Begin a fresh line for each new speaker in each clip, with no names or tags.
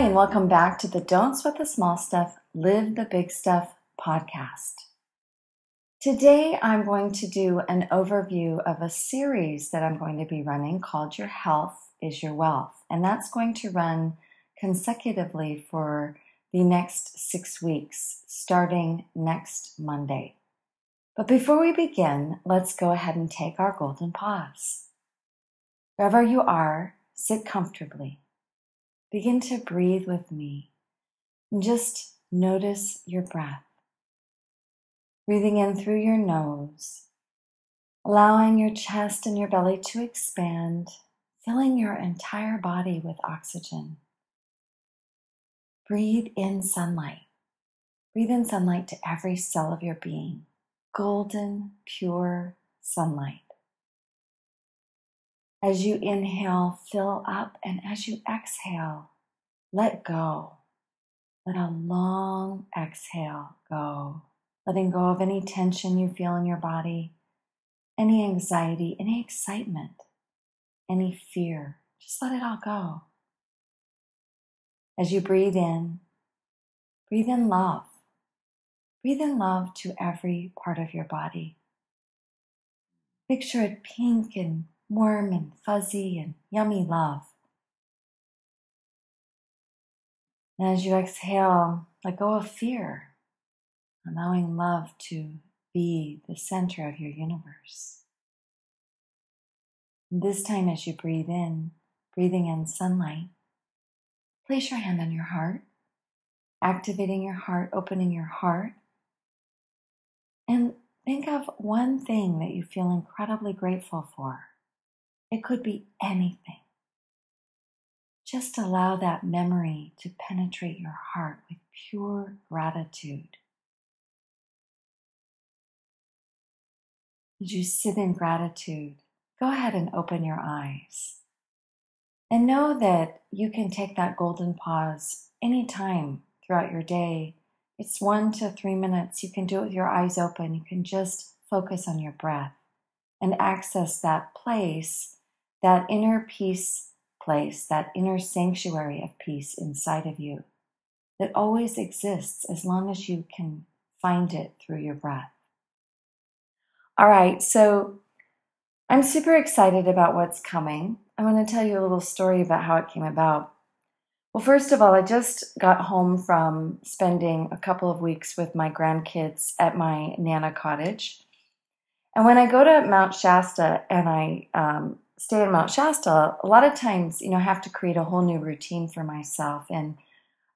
And welcome back to the Don't Sweat the Small Stuff, Live the Big Stuff podcast. Today I'm going to do an overview of a series that I'm going to be running called Your Health is Your Wealth. And that's going to run consecutively for the next six weeks, starting next Monday. But before we begin, let's go ahead and take our golden pause. Wherever you are, sit comfortably Begin to breathe with me and just notice your breath. Breathing in through your nose, allowing your chest and your belly to expand, filling your entire body with oxygen. Breathe in sunlight. Breathe in sunlight to every cell of your being. Golden, pure sunlight. As you inhale, fill up, and as you exhale, let go. Let a long exhale go, letting go of any tension you feel in your body, any anxiety, any excitement, any fear. Just let it all go. As you breathe in, breathe in love. Breathe in love to every part of your body. Picture it pink and warm and fuzzy and yummy love. And as you exhale, let go of fear, allowing love to be the center of your universe. And this time, as you breathe in, breathing in sunlight, place your hand on your heart, activating your heart, opening your heart, and think of one thing that you feel incredibly grateful for. It could be anything. Just allow that memory to penetrate your heart with pure gratitude. As you sit in gratitude, go ahead and open your eyes. And know that you can take that golden pause anytime throughout your day. It's one to three minutes. You can do it with your eyes open. You can just focus on your breath and access that place that inner peace place, that inner sanctuary of peace inside of you that always exists as long as you can find it through your breath. All right, so I'm super excited about what's coming. I want to tell you a little story about how it came about. Well, first of all, I just got home from spending a couple of weeks with my grandkids at my Nana cottage. And when I go to Mount Shasta and I um, stay in Mount Shasta, a lot of times, you know, I have to create a whole new routine for myself. And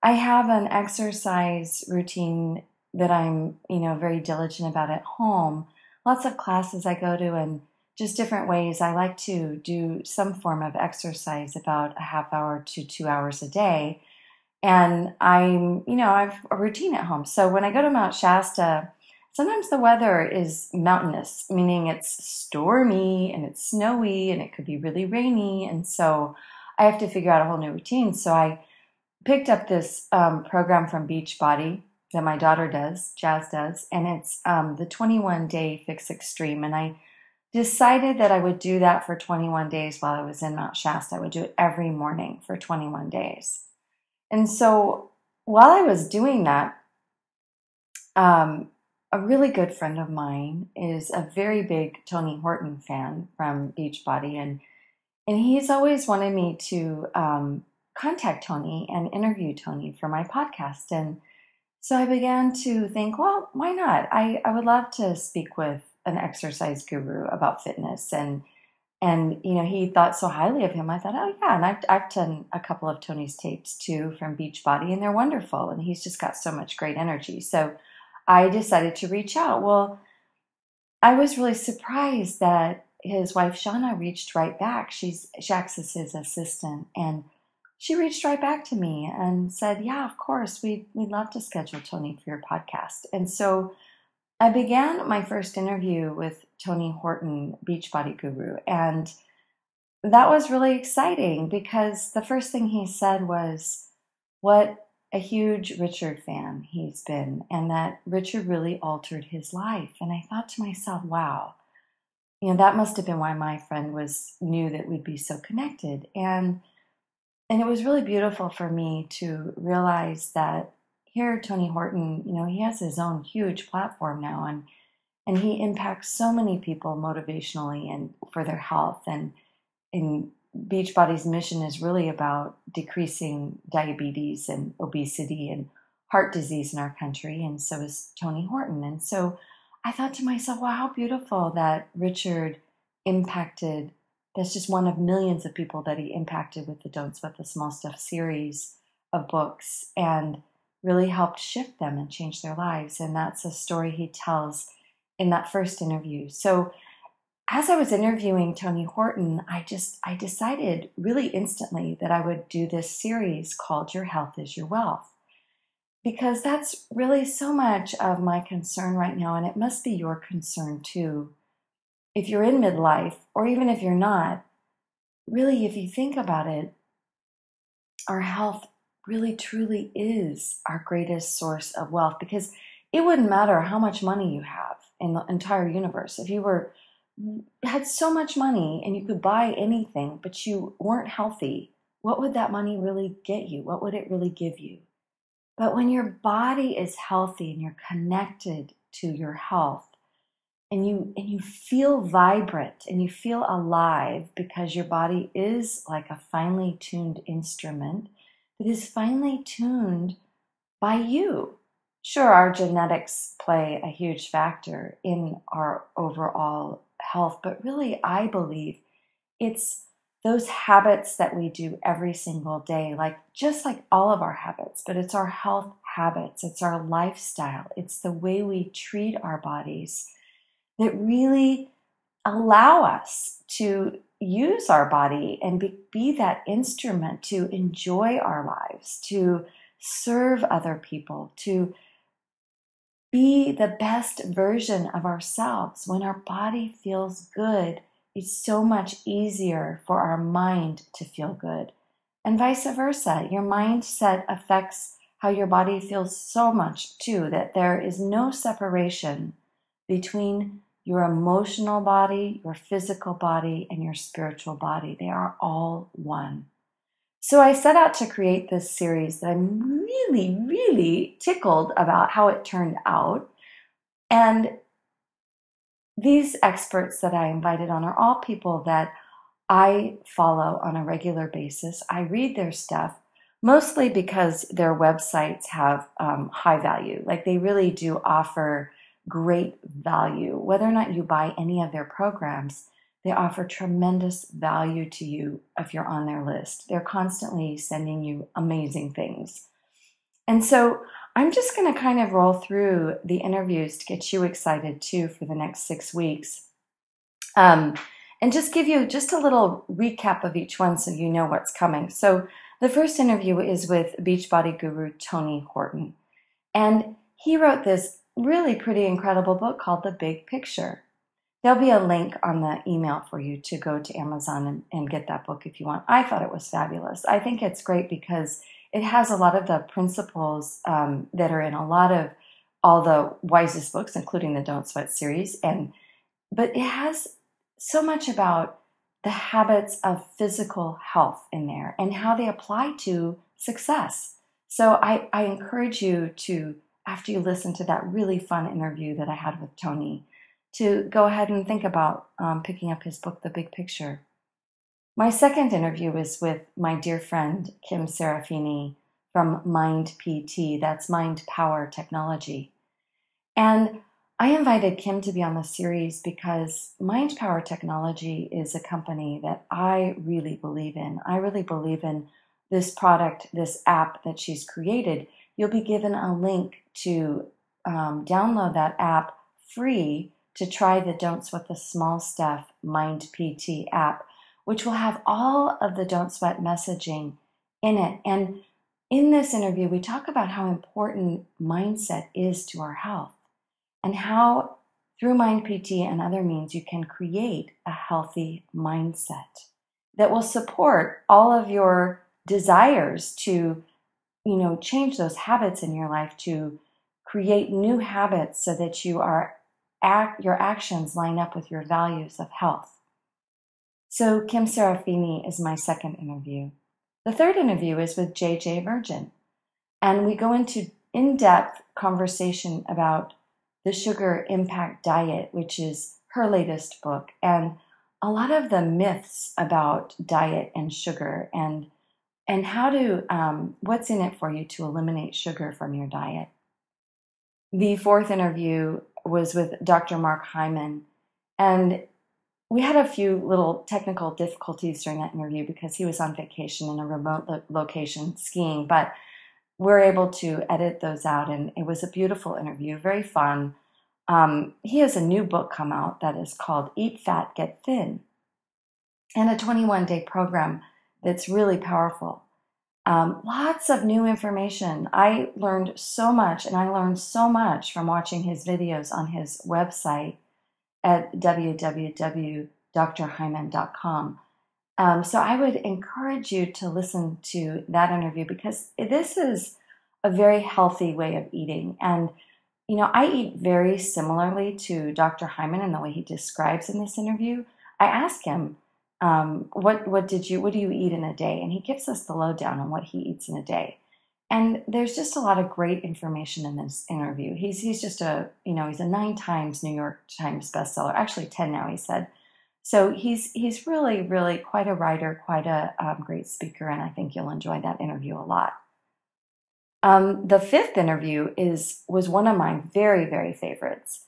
I have an exercise routine that I'm, you know, very diligent about at home. Lots of classes I go to and just different ways. I like to do some form of exercise about a half hour to two hours a day. And I'm, you know, I have a routine at home. So when I go to Mount Shasta, Sometimes the weather is mountainous, meaning it's stormy and it's snowy and it could be really rainy. And so I have to figure out a whole new routine. So I picked up this um, program from Beachbody that my daughter does, Jazz does, and it's um, the 21 day fix extreme. And I decided that I would do that for 21 days while I was in Mount Shasta. I would do it every morning for 21 days. And so while I was doing that, um, a really good friend of mine is a very big Tony Horton fan from Beachbody, and and he's always wanted me to um, contact Tony and interview Tony for my podcast. And so I began to think, well, why not? I, I would love to speak with an exercise guru about fitness and and you know he thought so highly of him i thought oh yeah and i've, I've done a couple of tony's tapes too from beachbody and they're wonderful and he's just got so much great energy so I decided to reach out. Well, I was really surprised that his wife Shauna reached right back. She's Shax is his assistant, and she reached right back to me and said, Yeah, of course, we'd, we'd love to schedule Tony for your podcast. And so I began my first interview with Tony Horton, Beachbody Guru. And that was really exciting because the first thing he said was what a huge Richard fan he's been, and that Richard really altered his life. And I thought to myself, wow, you know, that must have been why my friend was knew that we'd be so connected. And and it was really beautiful for me to realize that here Tony Horton, you know, he has his own huge platform now and and he impacts so many people motivationally and for their health and in Beachbody's mission is really about decreasing diabetes and obesity and heart disease in our country and so is Tony Horton and so I thought to myself wow how beautiful that Richard impacted that's just one of millions of people that he impacted with the Don't Sweat the Small Stuff series of books and really helped shift them and change their lives. And that's a story he tells in that first interview. So as I was interviewing Tony Horton, I just I decided really instantly that I would do this series called Your Health is Your Wealth. Because that's really so much of my concern right now, and it must be your concern too if you're in midlife, or even if you're not, really, if you think about it, our health really truly is our greatest source of wealth because it wouldn't matter how much money you have in the entire universe. If you were had so much money and you could buy anything, but you weren't healthy, what would that money really get you? What would it really give you? But when your body is healthy and you're connected to your health, and you and you feel vibrant and you feel alive because your body is like a finely tuned instrument that is finely tuned by you sure our genetics play a huge factor in our overall health but really i believe it's those habits that we do every single day like just like all of our habits but it's our health habits it's our lifestyle it's the way we treat our bodies that really allow us to use our body and be, be, that instrument to enjoy our lives, to serve other people, to be the best version of ourselves. When our body feels good, it's so much easier for our mind to feel good. And vice versa. Your mindset affects how your body feels so much too, that there is no separation between your emotional body, your physical body, and your spiritual body. They are all one. So I set out to create this series that I'm really, really tickled about how it turned out. And these experts that I invited on are all people that I follow on a regular basis. I read their stuff mostly because their websites have um, high value. Like they really do offer great value. Whether or not you buy any of their programs, they offer tremendous value to you if you're on their list. They're constantly sending you amazing things. And so I'm just going to kind of roll through the interviews to get you excited too for the next six weeks. Um, and just give you just a little recap of each one so you know what's coming. So the first interview is with Beachbody guru Tony Horton. And he wrote this really pretty incredible book called The Big Picture. There'll be a link on the email for you to go to Amazon and, and get that book if you want. I thought it was fabulous. I think it's great because it has a lot of the principles um, that are in a lot of all the wisest books, including the Don't Sweat series, and but it has so much about the habits of physical health in there and how they apply to success. So I, I encourage you to after you listen to that really fun interview that I had with Tony, to go ahead and think about um, picking up his book, The Big Picture. My second interview is with my dear friend Kim Serafini from Mind PT, that's Mind Power Technology. And I invited Kim to be on the series because Mind Power Technology is a company that I really believe in. I really believe in this product, this app that she's created you'll be given a link to um, download that app free to try the Don't Sweat the Small Stuff Mind PT app, which will have all of the Don't Sweat messaging in it. And in this interview, we talk about how important mindset is to our health and how through Mind PT and other means you can create a healthy mindset that will support all of your desires to you know change those habits in your life to create new habits so that you are act your actions line up with your values of health so kim serafini is my second interview the third interview is with jj virgin and we go into in-depth conversation about the sugar impact diet which is her latest book and a lot of the myths about diet and sugar and and how to um, what's in it for you to eliminate sugar from your diet. The fourth interview was with Dr. Mark Hyman, and we had a few little technical difficulties during that interview because he was on vacation in a remote lo- location skiing, but we're able to edit those out, and it was a beautiful interview, very fun. Um, he has a new book come out that is called Eat Fat, Get Thin, and a 21 day program that's really powerful. Um, lots of new information. I learned so much, and I learned so much from watching his videos on his website at www.drhyman.com. Um, so I would encourage you to listen to that interview because this is a very healthy way of eating. And, you know, I eat very similarly to Dr. Hyman in the way he describes in this interview. I ask him, um, what what did you what do you eat in a day? And he gives us the lowdown on what he eats in a day. And there's just a lot of great information in this interview. He's he's just a you know he's a nine times New York Times bestseller, actually ten now. He said. So he's he's really really quite a writer, quite a um, great speaker, and I think you'll enjoy that interview a lot. Um, the fifth interview is was one of my very very favorites.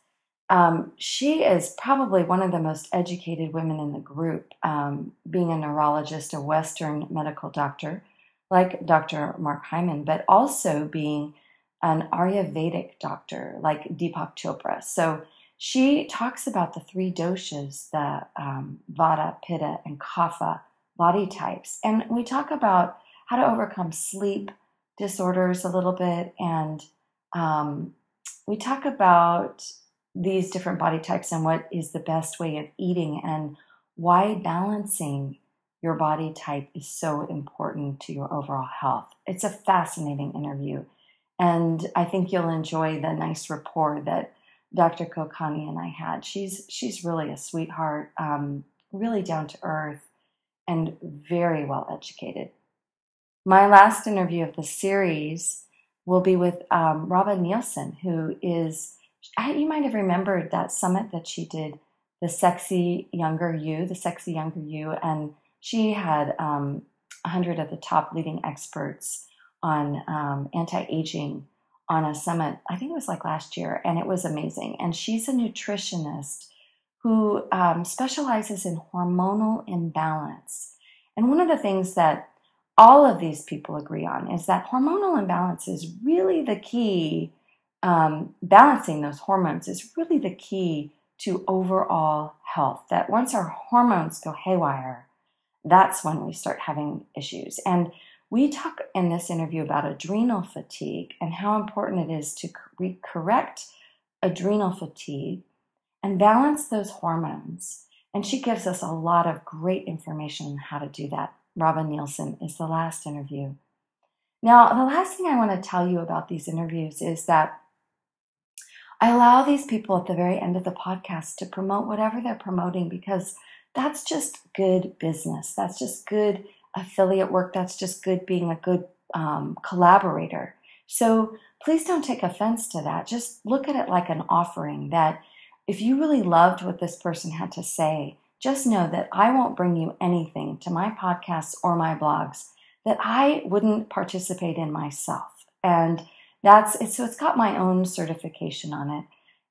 Um, she is probably one of the most educated women in the group, um, being a neurologist, a Western medical doctor, like Dr. Mark Hyman, but also being an Ayurvedic doctor, like Deepak Chopra. So she talks about the three doshas, the um, Vata, Pitta, and Kapha body types. And we talk about how to overcome sleep disorders a little bit. And um, we talk about these different body types and what is the best way of eating and why balancing your body type is so important to your overall health. It's a fascinating interview. And I think you'll enjoy the nice rapport that Dr. Kokani and I had. She's she's really a sweetheart, um, really down to earth, and very well educated. My last interview of the series will be with um, Robin Nielsen, who is I, you might have remembered that summit that she did, the sexy younger you, the sexy younger you, and she had um, 100 of the top leading experts on um, anti-aging on a summit. I think it was like last year, and it was amazing. And she's a nutritionist who um, specializes in hormonal imbalance. And one of the things that all of these people agree on is that hormonal imbalance is really the key um, balancing those hormones is really the key to overall health. That once our hormones go haywire, that's when we start having issues. And we talk in this interview about adrenal fatigue and how important it is to correct adrenal fatigue and balance those hormones. And she gives us a lot of great information on how to do that. Robin Nielsen is the last interview. Now, the last thing I want to tell you about these interviews is that I allow these people at the very end of the podcast to promote whatever they're promoting because that's just good business. That's just good affiliate work. That's just good being a good um, collaborator. So please don't take offense to that. Just look at it like an offering that if you really loved what this person had to say, just know that I won't bring you anything to my podcasts or my blogs that I wouldn't participate in myself. And that's it, so it's got my own certification on it.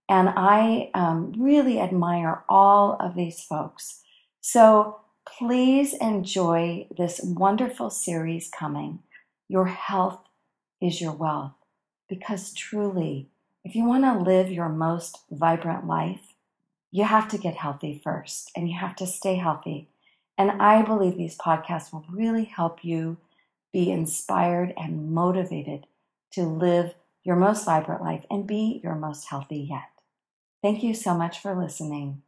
And I um, really admire all of these folks. So please enjoy this wonderful series coming. Your health is your wealth. Because truly, if you want to live your most vibrant life, you have to get healthy first and you have to stay healthy. And I believe these podcasts will really help you be inspired and motivated to live your most vibrant life and be your most healthy yet. Thank you so much for listening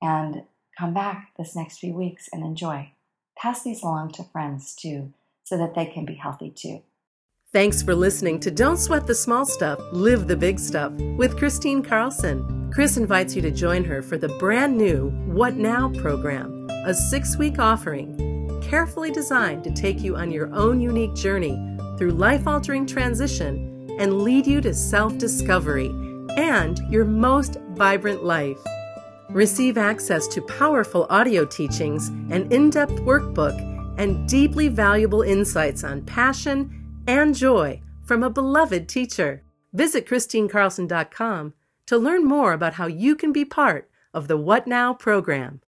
and come back this next few weeks and enjoy. Pass these along to friends too so that they can be healthy too.
Thanks for listening to Don't Sweat the Small Stuff, Live the Big Stuff with Kristine Carlson. Chris invites you to join her for the brand new What Now program, a six week offering carefully designed to take you on your own unique journey through life altering transition and lead you to self discovery and your most vibrant life. Receive access to powerful audio teachings, an in depth workbook, and deeply valuable insights on passion and joy from a beloved teacher. Visit KristineCarlson.com to learn more about how you can be part of the What Now program.